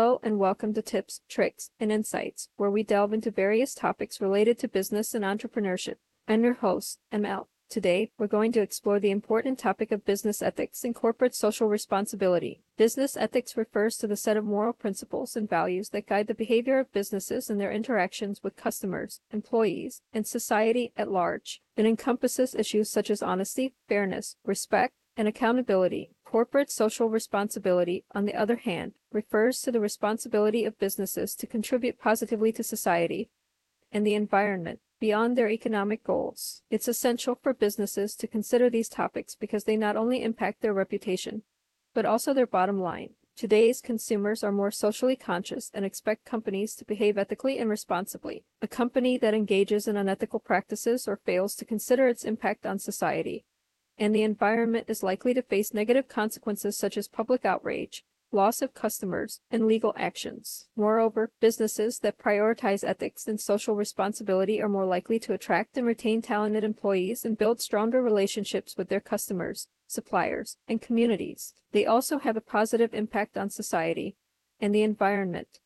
Hello and welcome to Tips, Tricks, and Insights, where we delve into various topics related to business and entrepreneurship. I'm your host, ML. Today, we're going to explore the important topic of business ethics and corporate social responsibility. Business ethics refers to the set of moral principles and values that guide the behavior of businesses and their interactions with customers, employees, and society at large. It encompasses issues such as honesty, fairness, respect, and accountability. Corporate social responsibility, on the other hand, refers to the responsibility of businesses to contribute positively to society and the environment beyond their economic goals. It's essential for businesses to consider these topics because they not only impact their reputation, but also their bottom line. Today's consumers are more socially conscious and expect companies to behave ethically and responsibly. A company that engages in unethical practices or fails to consider its impact on society and the environment is likely to face negative consequences such as public outrage, loss of customers, and legal actions. Moreover, businesses that prioritize ethics and social responsibility are more likely to attract and retain talented employees and build stronger relationships with their customers, suppliers, and communities. They also have a positive impact on society and the environment,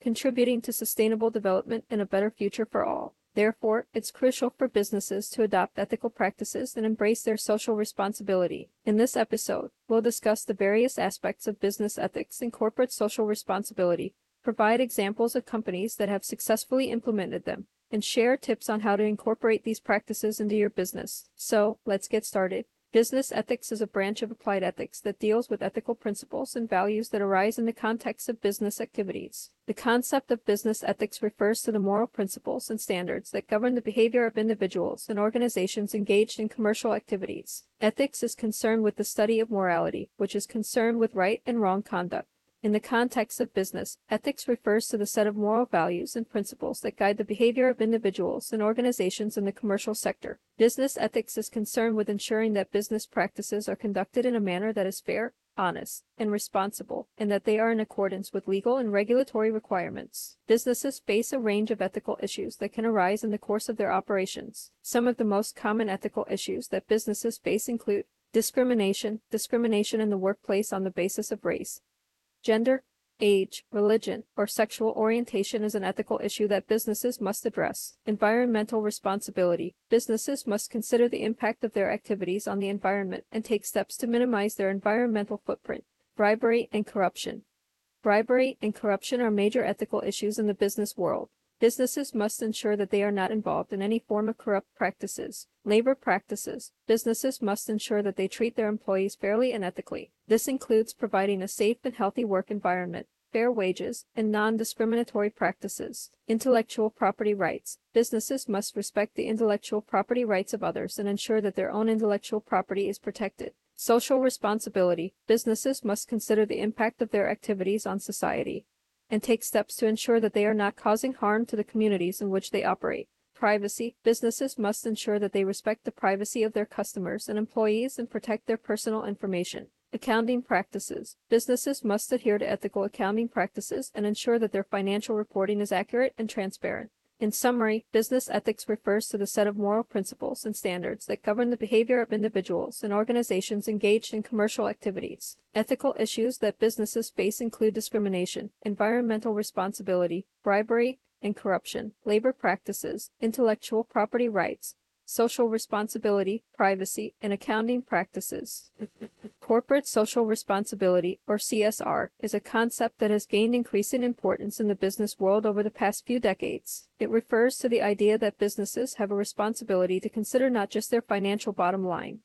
contributing to sustainable development and a better future for all. Therefore, it's crucial for businesses to adopt ethical practices and embrace their social responsibility. In this episode, we'll discuss the various aspects of business ethics and corporate social responsibility, provide examples of companies that have successfully implemented them, and share tips on how to incorporate these practices into your business. So, let's get started. Business ethics is a branch of applied ethics that deals with ethical principles and values that arise in the context of business activities. The concept of business ethics refers to the moral principles and standards that govern the behavior of individuals and organizations engaged in commercial activities. Ethics is concerned with the study of morality, which is concerned with right and wrong conduct. In the context of business, ethics refers to the set of moral values and principles that guide the behavior of individuals and organizations in the commercial sector. Business ethics is concerned with ensuring that business practices are conducted in a manner that is fair, honest, and responsible, and that they are in accordance with legal and regulatory requirements. Businesses face a range of ethical issues that can arise in the course of their operations. Some of the most common ethical issues that businesses face include discrimination, discrimination in the workplace on the basis of race, Gender, age, religion, or sexual orientation is an ethical issue that businesses must address. Environmental responsibility. Businesses must consider the impact of their activities on the environment and take steps to minimize their environmental footprint. Bribery and corruption. Bribery and corruption are major ethical issues in the business world. Businesses must ensure that they are not involved in any form of corrupt practices. Labor practices. Businesses must ensure that they treat their employees fairly and ethically. This includes providing a safe and healthy work environment, fair wages, and non-discriminatory practices. Intellectual property rights. Businesses must respect the intellectual property rights of others and ensure that their own intellectual property is protected. Social responsibility. Businesses must consider the impact of their activities on society and take steps to ensure that they are not causing harm to the communities in which they operate. Privacy. Businesses must ensure that they respect the privacy of their customers and employees and protect their personal information. Accounting practices. Businesses must adhere to ethical accounting practices and ensure that their financial reporting is accurate and transparent. In summary, business ethics refers to the set of moral principles and standards that govern the behavior of individuals and organizations engaged in commercial activities. Ethical issues that businesses face include discrimination, environmental responsibility, bribery and corruption, labor practices, intellectual property rights, social responsibility, privacy, and accounting practices. Corporate social responsibility, or CSR, is a concept that has gained increasing importance in the business world over the past few decades. It refers to the idea that businesses have a responsibility to consider not just their financial bottom line,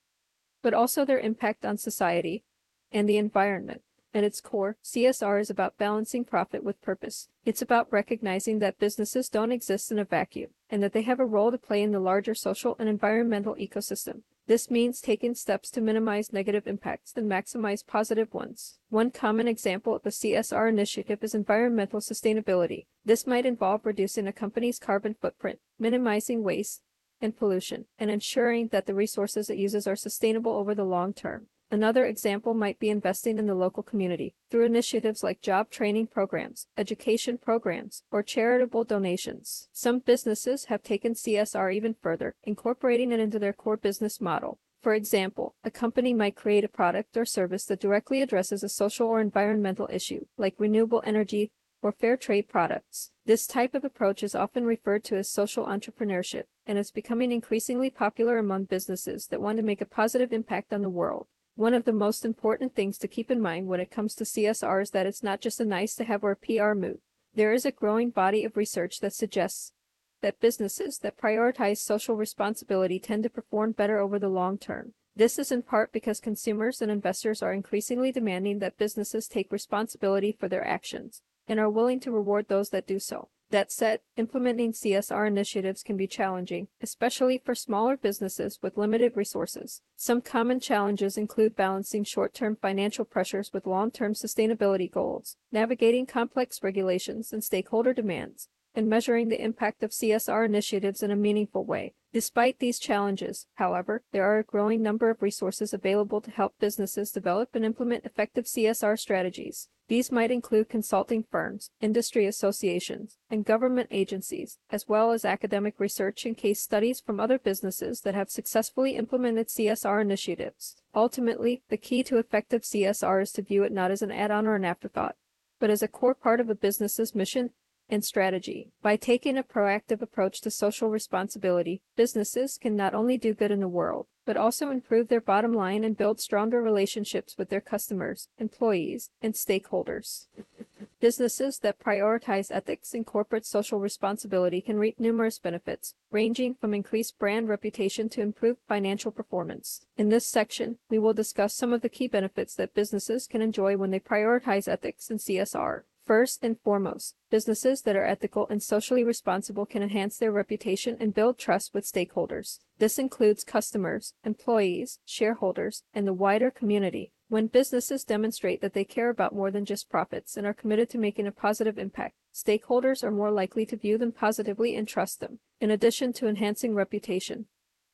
but also their impact on society and the environment. At its core, CSR is about balancing profit with purpose. It's about recognizing that businesses don't exist in a vacuum and that they have a role to play in the larger social and environmental ecosystem. This means taking steps to minimize negative impacts and maximize positive ones. One common example of a CSR initiative is environmental sustainability. This might involve reducing a company's carbon footprint, minimizing waste and pollution, and ensuring that the resources it uses are sustainable over the long term. Another example might be investing in the local community through initiatives like job training programs, education programs, or charitable donations. Some businesses have taken CSR even further, incorporating it into their core business model. For example, a company might create a product or service that directly addresses a social or environmental issue, like renewable energy or fair trade products. This type of approach is often referred to as social entrepreneurship and is becoming increasingly popular among businesses that want to make a positive impact on the world. One of the most important things to keep in mind when it comes to CSR is that it's not just a nice to have or PR move. There is a growing body of research that suggests that businesses that prioritize social responsibility tend to perform better over the long term. This is in part because consumers and investors are increasingly demanding that businesses take responsibility for their actions and are willing to reward those that do so. That said, implementing CSR initiatives can be challenging, especially for smaller businesses with limited resources. Some common challenges include balancing short term financial pressures with long term sustainability goals, navigating complex regulations and stakeholder demands, and measuring the impact of CSR initiatives in a meaningful way. Despite these challenges, however, there are a growing number of resources available to help businesses develop and implement effective CSR strategies. These might include consulting firms, industry associations, and government agencies, as well as academic research and case studies from other businesses that have successfully implemented CSR initiatives. Ultimately, the key to effective CSR is to view it not as an add on or an afterthought, but as a core part of a business's mission and strategy. By taking a proactive approach to social responsibility, businesses can not only do good in the world, but also improve their bottom line and build stronger relationships with their customers, employees, and stakeholders. Businesses that prioritize ethics and corporate social responsibility can reap numerous benefits, ranging from increased brand reputation to improved financial performance. In this section, we will discuss some of the key benefits that businesses can enjoy when they prioritize ethics and CSR. First and foremost, businesses that are ethical and socially responsible can enhance their reputation and build trust with stakeholders. This includes customers, employees, shareholders, and the wider community. When businesses demonstrate that they care about more than just profits and are committed to making a positive impact, stakeholders are more likely to view them positively and trust them. In addition to enhancing reputation,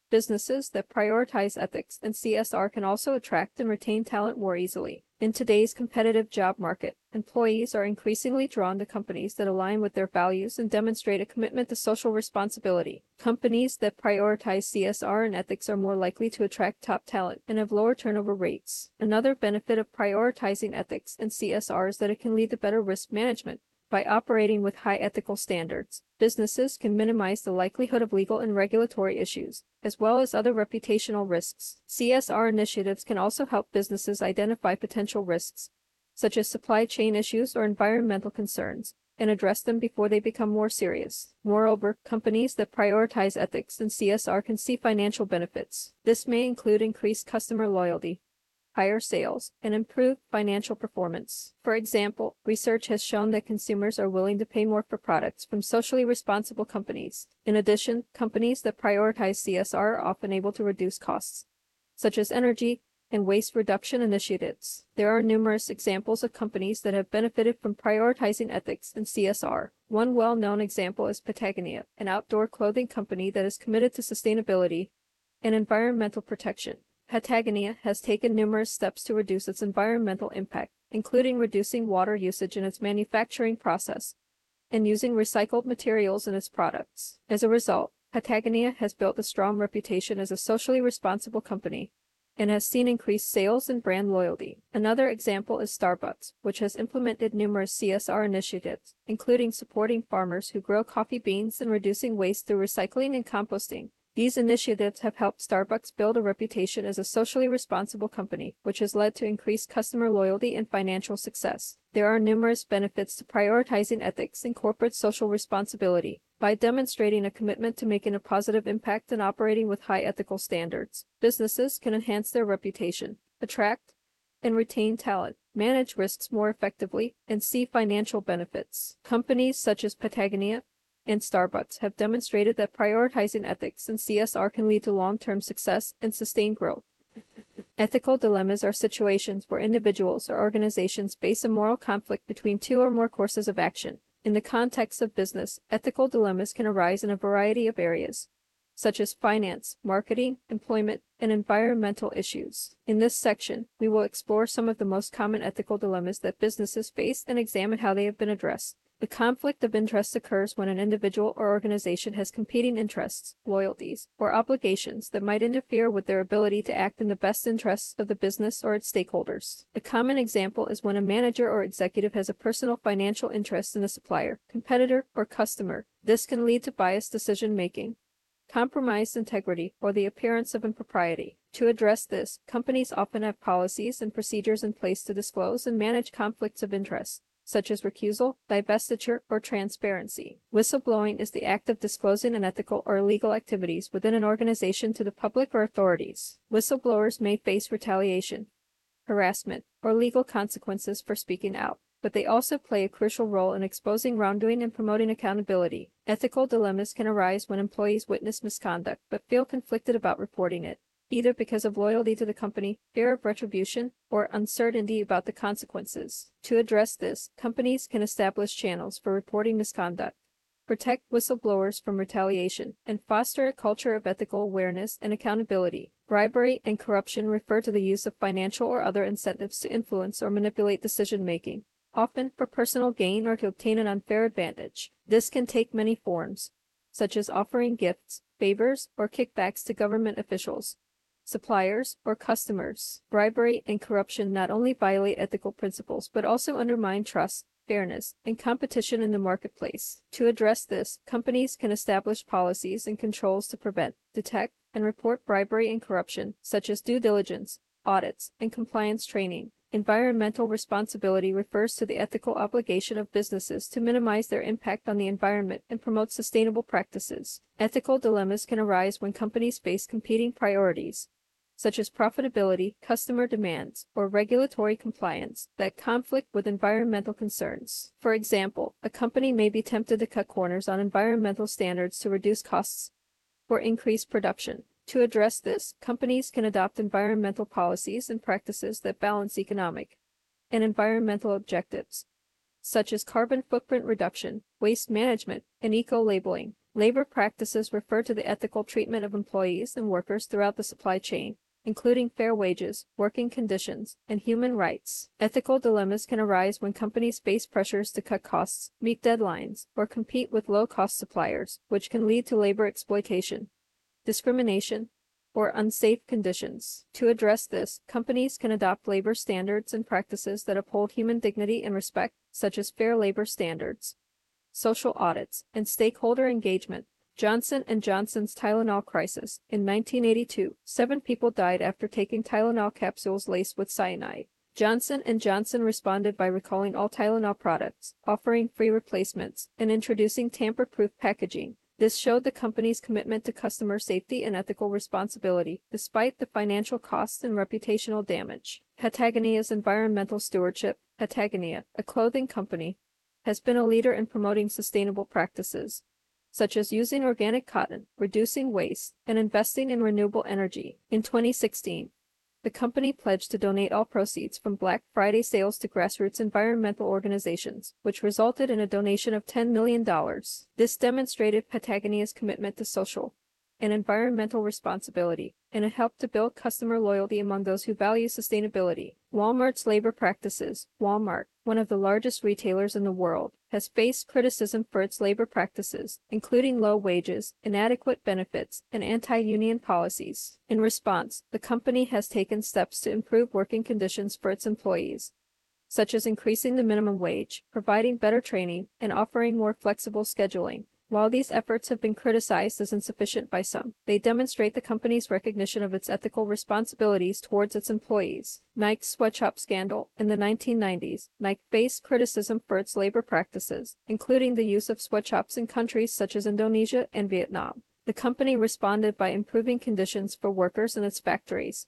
Businesses that prioritize ethics and CSR can also attract and retain talent more easily. In today's competitive job market, employees are increasingly drawn to companies that align with their values and demonstrate a commitment to social responsibility. Companies that prioritize CSR and ethics are more likely to attract top talent and have lower turnover rates. Another benefit of prioritizing ethics and CSR is that it can lead to better risk management. By operating with high ethical standards, businesses can minimize the likelihood of legal and regulatory issues, as well as other reputational risks. CSR initiatives can also help businesses identify potential risks, such as supply chain issues or environmental concerns, and address them before they become more serious. Moreover, companies that prioritize ethics and CSR can see financial benefits. This may include increased customer loyalty, higher sales, and improved financial performance. For example, research has shown that consumers are willing to pay more for products from socially responsible companies. In addition, companies that prioritize CSR are often able to reduce costs, such as energy and waste reduction initiatives. There are numerous examples of companies that have benefited from prioritizing ethics and CSR. One well known example is Patagonia, an outdoor clothing company that is committed to sustainability and environmental protection. Patagonia has taken numerous steps to reduce its environmental impact, including reducing water usage in its manufacturing process and using recycled materials in its products. As a result, Patagonia has built a strong reputation as a socially responsible company and has seen increased sales and brand loyalty. Another example is Starbucks, which has implemented numerous CSR initiatives, including supporting farmers who grow coffee beans and reducing waste through recycling and composting. These initiatives have helped Starbucks build a reputation as a socially responsible company, which has led to increased customer loyalty and financial success. There are numerous benefits to prioritizing ethics and corporate social responsibility. By demonstrating a commitment to making a positive impact and operating with high ethical standards, businesses can enhance their reputation, attract and retain talent, manage risks more effectively, and see financial benefits. Companies such as Patagonia, and Starbucks have demonstrated that prioritizing ethics and CSR can lead to long term success and sustained growth. Ethical dilemmas are situations where individuals or organizations face a moral conflict between two or more courses of action. In the context of business, ethical dilemmas can arise in a variety of areas, such as finance, marketing, employment, and environmental issues. In this section, we will explore some of the most common ethical dilemmas that businesses face and examine how they have been addressed. The conflict of interest occurs when an individual or organization has competing interests, loyalties, or obligations that might interfere with their ability to act in the best interests of the business or its stakeholders. A common example is when a manager or executive has a personal financial interest in a supplier, competitor, or customer. This can lead to biased decision making, compromised integrity, or the appearance of impropriety. To address this, companies often have policies and procedures in place to disclose and manage conflicts of interest, such as recusal, divestiture, or transparency. Whistleblowing is the act of disclosing unethical or illegal activities within an organization to the public or authorities. Whistleblowers may face retaliation, harassment, or legal consequences for speaking out but they also play a crucial role in exposing wrongdoing and promoting accountability. Ethical dilemmas can arise when employees witness misconduct but feel conflicted about reporting it, either because of loyalty to the company, fear of retribution, or uncertainty about the consequences. To address this, companies can establish channels for reporting misconduct, protect whistleblowers from retaliation, and foster a culture of ethical awareness and accountability. Bribery and corruption refer to the use of financial or other incentives to influence or manipulate decision making often for personal gain or to obtain an unfair advantage. This can take many forms, such as offering gifts, favors, or kickbacks to government officials, suppliers, or customers. Bribery and corruption not only violate ethical principles but also undermine trust, fairness, and competition in the marketplace. To address this, companies can establish policies and controls to prevent, detect, and report bribery and corruption, such as due diligence, audits, and compliance training. Environmental responsibility refers to the ethical obligation of businesses to minimize their impact on the environment and promote sustainable practices. Ethical dilemmas can arise when companies face competing priorities, such as profitability, customer demands, or regulatory compliance, that conflict with environmental concerns. For example, a company may be tempted to cut corners on environmental standards to reduce costs or increase production. To address this, companies can adopt environmental policies and practices that balance economic and environmental objectives, such as carbon footprint reduction, waste management, and eco-labeling. Labor practices refer to the ethical treatment of employees and workers throughout the supply chain, including fair wages, working conditions, and human rights. Ethical dilemmas can arise when companies face pressures to cut costs, meet deadlines, or compete with low-cost suppliers, which can lead to labor exploitation discrimination, or unsafe conditions. To address this, companies can adopt labor standards and practices that uphold human dignity and respect, such as fair labor standards, social audits, and stakeholder engagement. Johnson & Johnson's Tylenol crisis. In 1982, seven people died after taking Tylenol capsules laced with cyanide. Johnson & Johnson responded by recalling all Tylenol products, offering free replacements, and introducing tamper-proof packaging. This showed the company's commitment to customer safety and ethical responsibility, despite the financial costs and reputational damage. Patagonia's environmental stewardship, Patagonia, a clothing company, has been a leader in promoting sustainable practices, such as using organic cotton, reducing waste, and investing in renewable energy. In 2016, the company pledged to donate all proceeds from Black Friday sales to grassroots environmental organizations, which resulted in a donation of $10 million. This demonstrated Patagonia's commitment to social and environmental responsibility, and it helped to build customer loyalty among those who value sustainability. Walmart's labor practices. Walmart, one of the largest retailers in the world, has faced criticism for its labor practices, including low wages, inadequate benefits, and anti-union policies. In response, the company has taken steps to improve working conditions for its employees, such as increasing the minimum wage, providing better training, and offering more flexible scheduling. While these efforts have been criticized as insufficient by some, they demonstrate the company's recognition of its ethical responsibilities towards its employees. Nike's sweatshop scandal. In the 1990s, Nike faced criticism for its labor practices, including the use of sweatshops in countries such as Indonesia and Vietnam. The company responded by improving conditions for workers in its factories,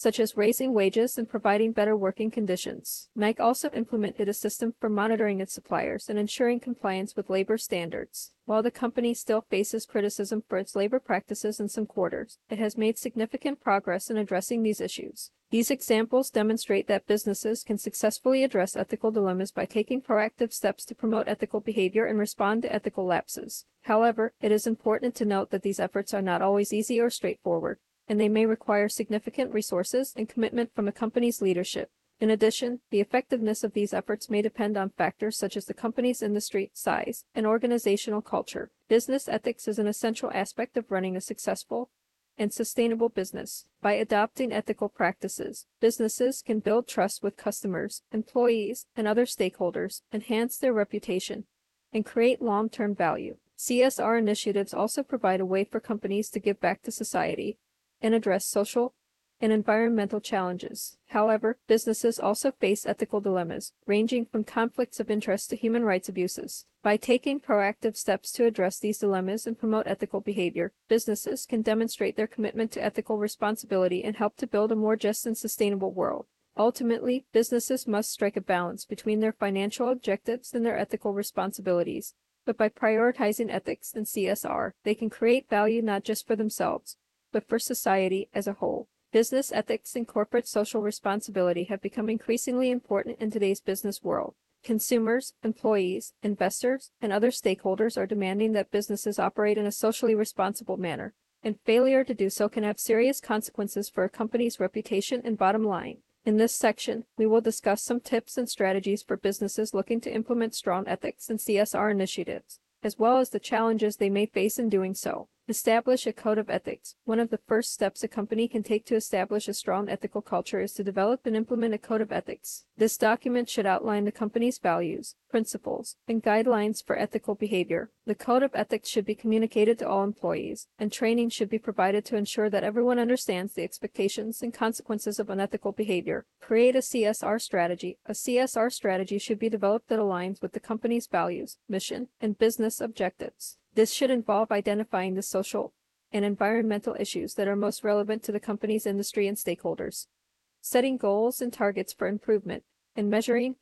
such as raising wages and providing better working conditions. Nike also implemented a system for monitoring its suppliers and ensuring compliance with labor standards. While the company still faces criticism for its labor practices in some quarters, it has made significant progress in addressing these issues. These examples demonstrate that businesses can successfully address ethical dilemmas by taking proactive steps to promote ethical behavior and respond to ethical lapses. However, it is important to note that these efforts are not always easy or straightforward and they may require significant resources and commitment from a company's leadership. In addition, the effectiveness of these efforts may depend on factors such as the company's industry, size, and organizational culture. Business ethics is an essential aspect of running a successful and sustainable business. By adopting ethical practices, businesses can build trust with customers, employees, and other stakeholders, enhance their reputation, and create long term value. CSR initiatives also provide a way for companies to give back to society and address social and environmental challenges. However, businesses also face ethical dilemmas, ranging from conflicts of interest to human rights abuses. By taking proactive steps to address these dilemmas and promote ethical behavior, businesses can demonstrate their commitment to ethical responsibility and help to build a more just and sustainable world. Ultimately, businesses must strike a balance between their financial objectives and their ethical responsibilities. But by prioritizing ethics and CSR, they can create value not just for themselves, but for society as a whole. Business ethics and corporate social responsibility have become increasingly important in today's business world. Consumers, employees, investors, and other stakeholders are demanding that businesses operate in a socially responsible manner, and failure to do so can have serious consequences for a company's reputation and bottom line. In this section, we will discuss some tips and strategies for businesses looking to implement strong ethics and CSR initiatives, as well as the challenges they may face in doing so. Establish a code of ethics. One of the first steps a company can take to establish a strong ethical culture is to develop and implement a code of ethics. This document should outline the company's values, principles, and guidelines for ethical behavior. The code of ethics should be communicated to all employees, and training should be provided to ensure that everyone understands the expectations and consequences of unethical behavior. Create a CSR strategy. A CSR strategy should be developed that aligns with the company's values, mission, and business objectives. This should involve identifying the social and environmental issues that are most relevant to the company's industry and stakeholders, setting goals and targets for improvement, and measuring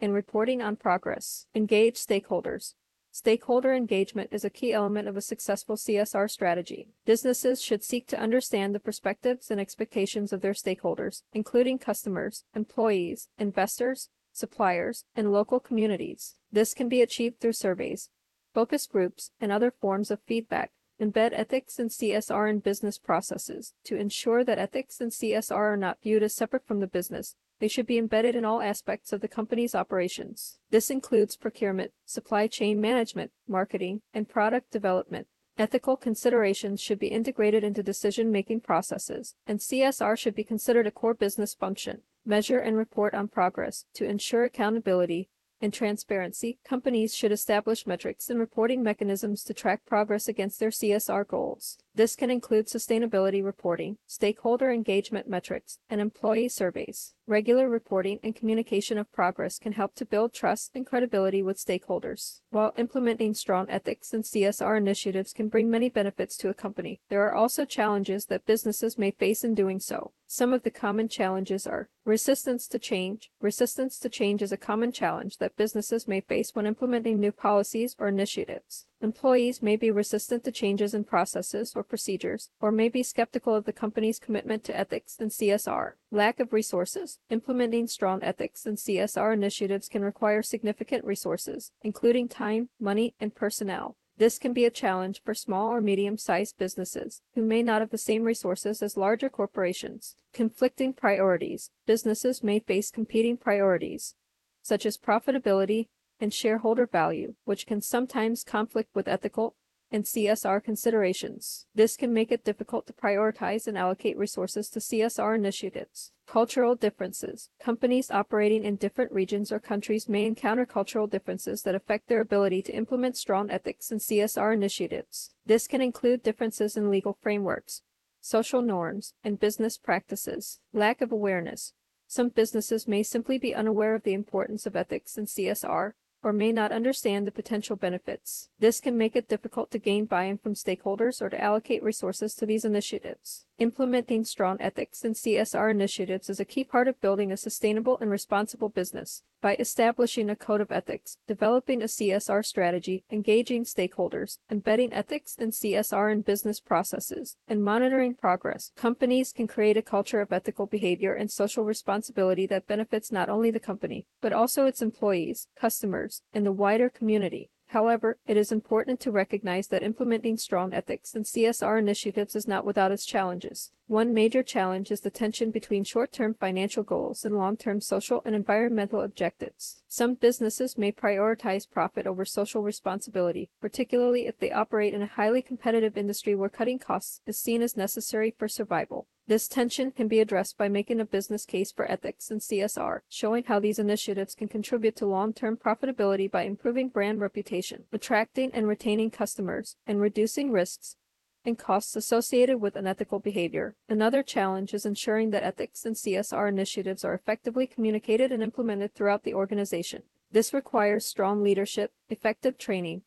and reporting on progress. Engage stakeholders. Stakeholder engagement is a key element of a successful CSR strategy. Businesses should seek to understand the perspectives and expectations of their stakeholders, including customers, employees, investors, suppliers, and local communities. This can be achieved through surveys, focus groups, and other forms of feedback. Embed ethics and CSR in business processes. To ensure that ethics and CSR are not viewed as separate from the business, they should be embedded in all aspects of the company's operations. This includes procurement, supply chain management, marketing, and product development. Ethical considerations should be integrated into decision making processes, and CSR should be considered a core business function. Measure and report on progress to ensure accountability and transparency, companies should establish metrics and reporting mechanisms to track progress against their CSR goals. This can include sustainability reporting, stakeholder engagement metrics, and employee surveys. Regular reporting and communication of progress can help to build trust and credibility with stakeholders. While implementing strong ethics and CSR initiatives can bring many benefits to a company, there are also challenges that businesses may face in doing so. Some of the common challenges are resistance to change. Resistance to change is a common challenge that businesses may face when implementing new policies or initiatives. Employees may be resistant to changes in processes or procedures, or may be skeptical of the company's commitment to ethics and CSR. Lack of resources. Implementing strong ethics and CSR initiatives can require significant resources, including time, money, and personnel. This can be a challenge for small or medium sized businesses who may not have the same resources as larger corporations. Conflicting priorities. Businesses may face competing priorities, such as profitability and shareholder value, which can sometimes conflict with ethical and CSR considerations. This can make it difficult to prioritize and allocate resources to CSR initiatives. Cultural differences. Companies operating in different regions or countries may encounter cultural differences that affect their ability to implement strong ethics and CSR initiatives. This can include differences in legal frameworks, social norms, and business practices. Lack of awareness. Some businesses may simply be unaware of the importance of ethics and CSR or may not understand the potential benefits. This can make it difficult to gain buy-in from stakeholders or to allocate resources to these initiatives. Implementing strong ethics and CSR initiatives is a key part of building a sustainable and responsible business. By establishing a code of ethics, developing a CSR strategy, engaging stakeholders, embedding ethics and CSR in business processes, and monitoring progress, companies can create a culture of ethical behavior and social responsibility that benefits not only the company, but also its employees, customers, and the wider community. However, it is important to recognize that implementing strong ethics and CSR initiatives is not without its challenges. One major challenge is the tension between short term financial goals and long term social and environmental objectives. Some businesses may prioritize profit over social responsibility, particularly if they operate in a highly competitive industry where cutting costs is seen as necessary for survival. This tension can be addressed by making a business case for ethics and CSR, showing how these initiatives can contribute to long term profitability by improving brand reputation, attracting and retaining customers, and reducing risks and costs associated with unethical behavior. Another challenge is ensuring that ethics and CSR initiatives are effectively communicated and implemented throughout the organization. This requires strong leadership, effective training,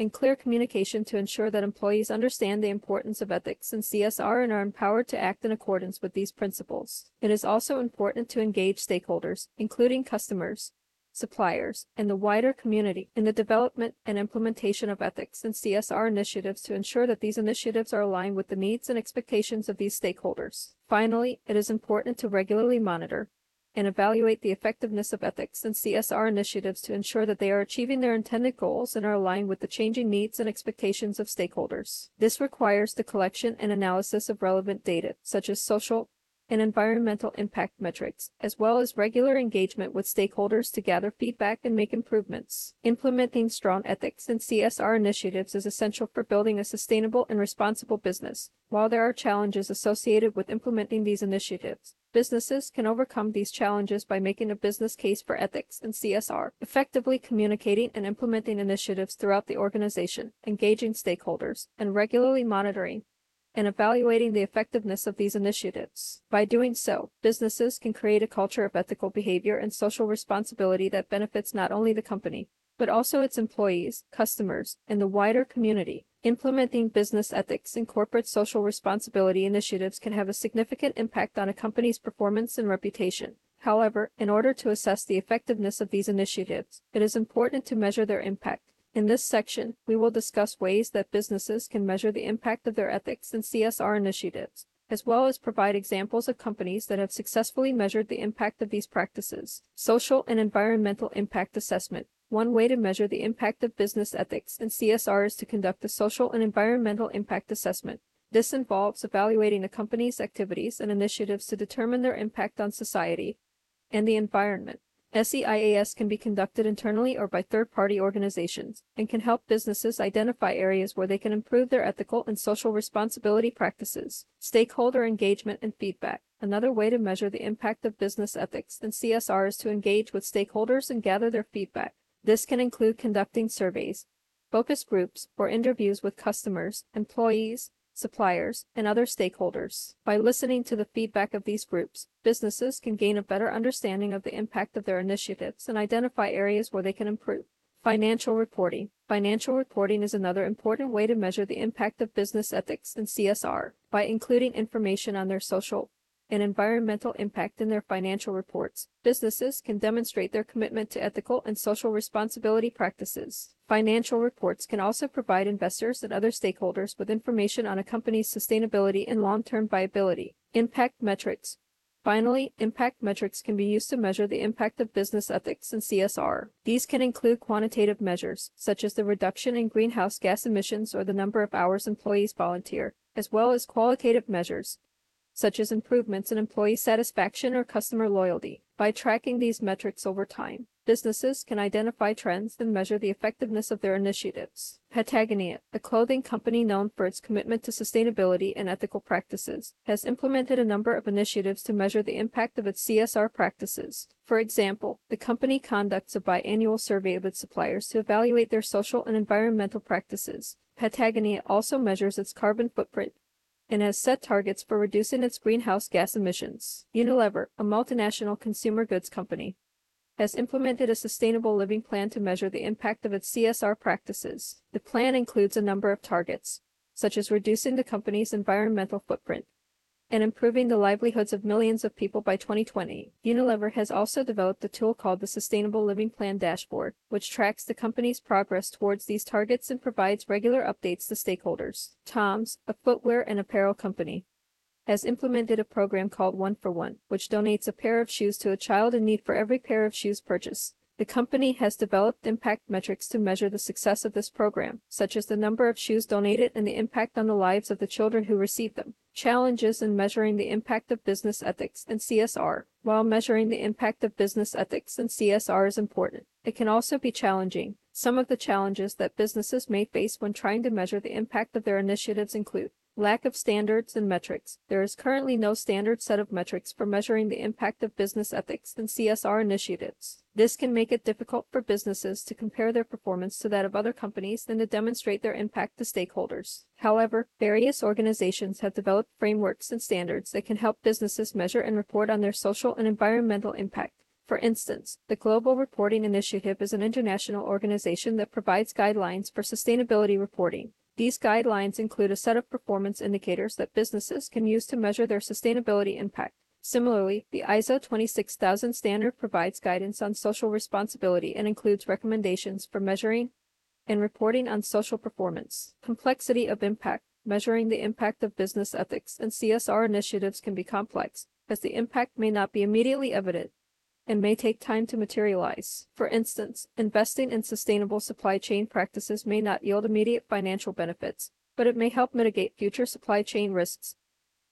and clear communication to ensure that employees understand the importance of ethics and CSR and are empowered to act in accordance with these principles. It is also important to engage stakeholders, including customers, suppliers, and the wider community in the development and implementation of ethics and CSR initiatives to ensure that these initiatives are aligned with the needs and expectations of these stakeholders. Finally, it is important to regularly monitor and evaluate the effectiveness of ethics and CSR initiatives to ensure that they are achieving their intended goals and are aligned with the changing needs and expectations of stakeholders. This requires the collection and analysis of relevant data, such as social, and environmental impact metrics, as well as regular engagement with stakeholders to gather feedback and make improvements. Implementing strong ethics and CSR initiatives is essential for building a sustainable and responsible business. While there are challenges associated with implementing these initiatives, businesses can overcome these challenges by making a business case for ethics and CSR, effectively communicating and implementing initiatives throughout the organization, engaging stakeholders, and regularly monitoring and evaluating the effectiveness of these initiatives. By doing so, businesses can create a culture of ethical behavior and social responsibility that benefits not only the company, but also its employees, customers, and the wider community. Implementing business ethics and corporate social responsibility initiatives can have a significant impact on a company's performance and reputation. However, in order to assess the effectiveness of these initiatives, it is important to measure their impact in this section, we will discuss ways that businesses can measure the impact of their ethics and CSR initiatives, as well as provide examples of companies that have successfully measured the impact of these practices. Social and environmental impact assessment. One way to measure the impact of business ethics and CSR is to conduct a social and environmental impact assessment. This involves evaluating a company's activities and initiatives to determine their impact on society and the environment. SEIAS can be conducted internally or by third party organizations and can help businesses identify areas where they can improve their ethical and social responsibility practices. Stakeholder engagement and feedback. Another way to measure the impact of business ethics and CSR is to engage with stakeholders and gather their feedback. This can include conducting surveys, focus groups, or interviews with customers, employees, suppliers, and other stakeholders. By listening to the feedback of these groups, businesses can gain a better understanding of the impact of their initiatives and identify areas where they can improve. Financial reporting. Financial reporting is another important way to measure the impact of business ethics and CSR by including information on their social, and environmental impact in their financial reports. Businesses can demonstrate their commitment to ethical and social responsibility practices. Financial reports can also provide investors and other stakeholders with information on a company's sustainability and long term viability. Impact metrics. Finally, impact metrics can be used to measure the impact of business ethics and CSR. These can include quantitative measures, such as the reduction in greenhouse gas emissions or the number of hours employees volunteer, as well as qualitative measures, such as improvements in employee satisfaction or customer loyalty. By tracking these metrics over time, businesses can identify trends and measure the effectiveness of their initiatives. Patagonia, a clothing company known for its commitment to sustainability and ethical practices, has implemented a number of initiatives to measure the impact of its CSR practices. For example, the company conducts a biannual survey of its suppliers to evaluate their social and environmental practices. Patagonia also measures its carbon footprint and has set targets for reducing its greenhouse gas emissions. Unilever, a multinational consumer goods company, has implemented a sustainable living plan to measure the impact of its CSR practices. The plan includes a number of targets, such as reducing the company's environmental footprint, and improving the livelihoods of millions of people by 2020. Unilever has also developed a tool called the Sustainable Living Plan Dashboard, which tracks the company's progress towards these targets and provides regular updates to stakeholders. TOMS, a footwear and apparel company, has implemented a program called One for One, which donates a pair of shoes to a child in need for every pair of shoes purchased. The company has developed impact metrics to measure the success of this program, such as the number of shoes donated and the impact on the lives of the children who receive them. Challenges in measuring the impact of business ethics and CSR. While measuring the impact of business ethics and CSR is important, it can also be challenging. Some of the challenges that businesses may face when trying to measure the impact of their initiatives include Lack of standards and metrics. There is currently no standard set of metrics for measuring the impact of business ethics and CSR initiatives. This can make it difficult for businesses to compare their performance to that of other companies and to demonstrate their impact to stakeholders. However, various organizations have developed frameworks and standards that can help businesses measure and report on their social and environmental impact. For instance, the Global Reporting Initiative is an international organization that provides guidelines for sustainability reporting. These guidelines include a set of performance indicators that businesses can use to measure their sustainability impact. Similarly, the ISO 26000 standard provides guidance on social responsibility and includes recommendations for measuring and reporting on social performance. Complexity of impact. Measuring the impact of business ethics and CSR initiatives can be complex, as the impact may not be immediately evident and may take time to materialize. For instance, investing in sustainable supply chain practices may not yield immediate financial benefits, but it may help mitigate future supply chain risks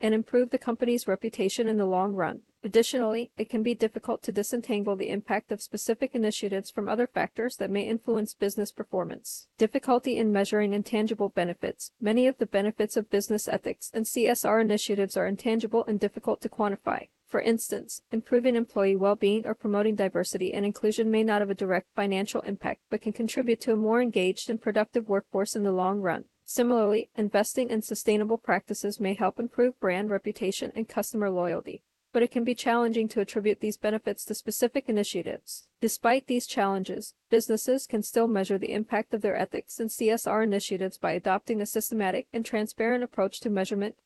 and improve the company's reputation in the long run. Additionally, it can be difficult to disentangle the impact of specific initiatives from other factors that may influence business performance. Difficulty in measuring intangible benefits. Many of the benefits of business ethics and CSR initiatives are intangible and difficult to quantify. For instance, improving employee well-being or promoting diversity and inclusion may not have a direct financial impact, but can contribute to a more engaged and productive workforce in the long run. Similarly, investing in sustainable practices may help improve brand reputation and customer loyalty, but it can be challenging to attribute these benefits to specific initiatives. Despite these challenges, businesses can still measure the impact of their ethics and CSR initiatives by adopting a systematic and transparent approach to measurement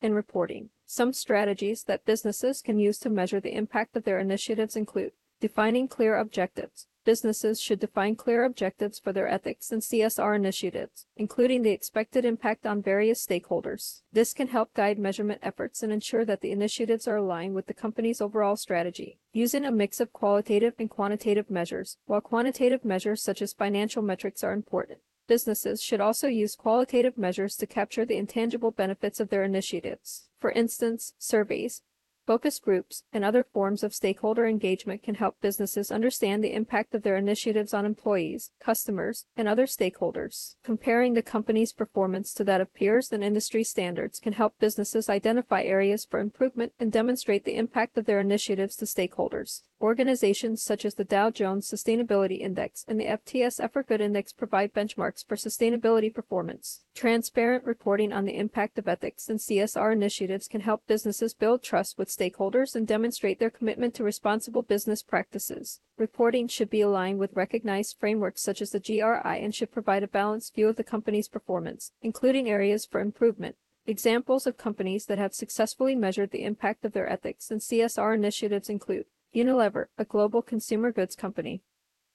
and reporting. Some strategies that businesses can use to measure the impact of their initiatives include defining clear objectives. Businesses should define clear objectives for their ethics and CSR initiatives, including the expected impact on various stakeholders. This can help guide measurement efforts and ensure that the initiatives are aligned with the company's overall strategy. Using a mix of qualitative and quantitative measures, while quantitative measures such as financial metrics are important, businesses should also use qualitative measures to capture the intangible benefits of their initiatives. For instance, surveys, Focus groups and other forms of stakeholder engagement can help businesses understand the impact of their initiatives on employees, customers, and other stakeholders. Comparing the company's performance to that of peers and industry standards can help businesses identify areas for improvement and demonstrate the impact of their initiatives to stakeholders. Organizations such as the Dow Jones Sustainability Index and the FTSE EFFOR Index provide benchmarks for sustainability performance. Transparent reporting on the impact of ethics and CSR initiatives can help businesses build trust with stakeholders and demonstrate their commitment to responsible business practices. Reporting should be aligned with recognized frameworks such as the GRI and should provide a balanced view of the company's performance, including areas for improvement. Examples of companies that have successfully measured the impact of their ethics and CSR initiatives include Unilever, a global consumer goods company,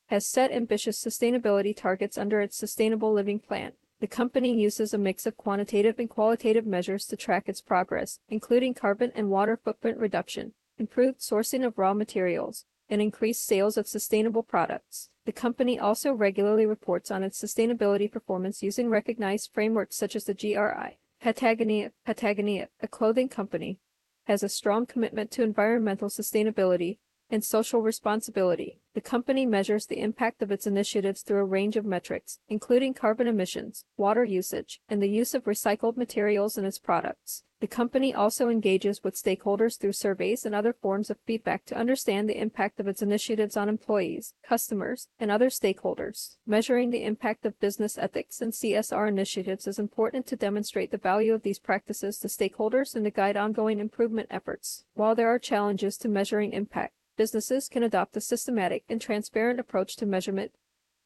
has set ambitious sustainability targets under its Sustainable Living Plan. The company uses a mix of quantitative and qualitative measures to track its progress, including carbon and water footprint reduction, improved sourcing of raw materials, and increased sales of sustainable products. The company also regularly reports on its sustainability performance using recognized frameworks such as the GRI. Patagonia, Patagonia, a clothing company, has a strong commitment to environmental sustainability and social responsibility. The company measures the impact of its initiatives through a range of metrics, including carbon emissions, water usage, and the use of recycled materials in its products. The company also engages with stakeholders through surveys and other forms of feedback to understand the impact of its initiatives on employees, customers, and other stakeholders. Measuring the impact of business ethics and CSR initiatives is important to demonstrate the value of these practices to stakeholders and to guide ongoing improvement efforts. While there are challenges to measuring impact, businesses can adopt a systematic and transparent approach to measurement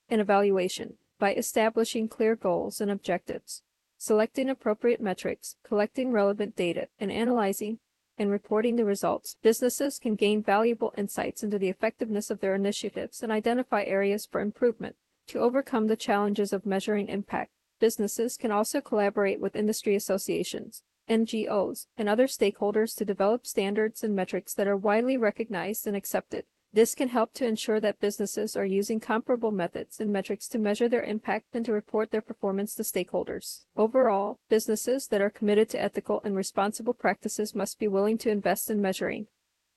and evaluation by establishing clear goals and objectives, selecting appropriate metrics, collecting relevant data, and analyzing and reporting the results. Businesses can gain valuable insights into the effectiveness of their initiatives and identify areas for improvement. To overcome the challenges of measuring impact, businesses can also collaborate with industry associations, NGOs, and other stakeholders to develop standards and metrics that are widely recognized and accepted. This can help to ensure that businesses are using comparable methods and metrics to measure their impact and to report their performance to stakeholders. Overall, businesses that are committed to ethical and responsible practices must be willing to invest in measuring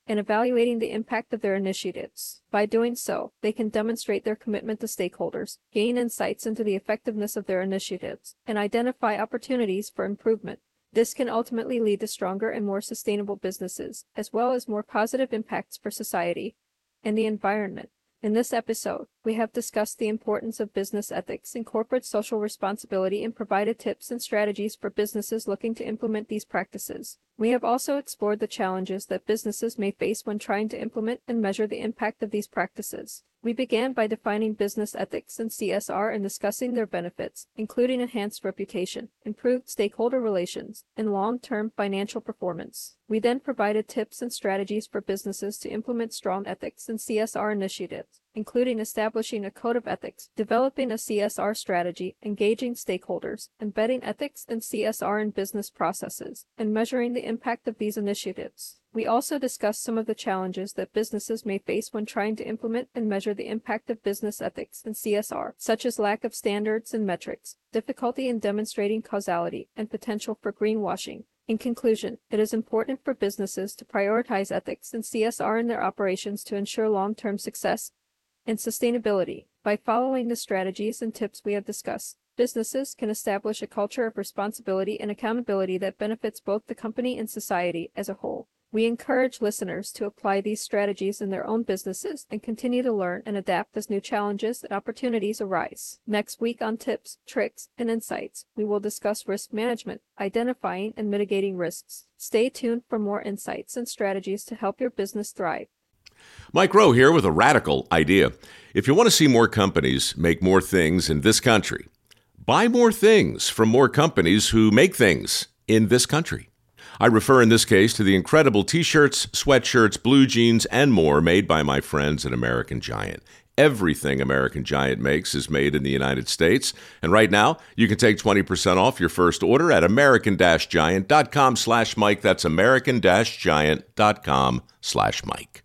and evaluating the impact of their initiatives. By doing so, they can demonstrate their commitment to stakeholders, gain insights into the effectiveness of their initiatives, and identify opportunities for improvement. This can ultimately lead to stronger and more sustainable businesses, as well as more positive impacts for society and the environment. In this episode, we have discussed the importance of business ethics and corporate social responsibility and provided tips and strategies for businesses looking to implement these practices. We have also explored the challenges that businesses may face when trying to implement and measure the impact of these practices. We began by defining business ethics and CSR and discussing their benefits, including enhanced reputation, improved stakeholder relations, and long term financial performance. We then provided tips and strategies for businesses to implement strong ethics and CSR initiatives, including establishing a code of ethics, developing a CSR strategy, engaging stakeholders, embedding ethics and CSR in business processes, and measuring the impact of these initiatives. We also discussed some of the challenges that businesses may face when trying to implement and measure the impact of business ethics and CSR, such as lack of standards and metrics, difficulty in demonstrating causality, and potential for greenwashing. In conclusion, it is important for businesses to prioritize ethics and CSR in their operations to ensure long term success and sustainability. By following the strategies and tips we have discussed, businesses can establish a culture of responsibility and accountability that benefits both the company and society as a whole. We encourage listeners to apply these strategies in their own businesses and continue to learn and adapt as new challenges and opportunities arise. Next week on Tips, Tricks, and Insights, we will discuss risk management, identifying and mitigating risks. Stay tuned for more insights and strategies to help your business thrive. Mike Rowe here with a radical idea. If you want to see more companies make more things in this country, buy more things from more companies who make things in this country. I refer in this case to the incredible t shirts, sweatshirts, blue jeans, and more made by my friends at American Giant. Everything American Giant makes is made in the United States. And right now, you can take 20% off your first order at american-giant.com slash Mike. That's american-giant.com slash Mike.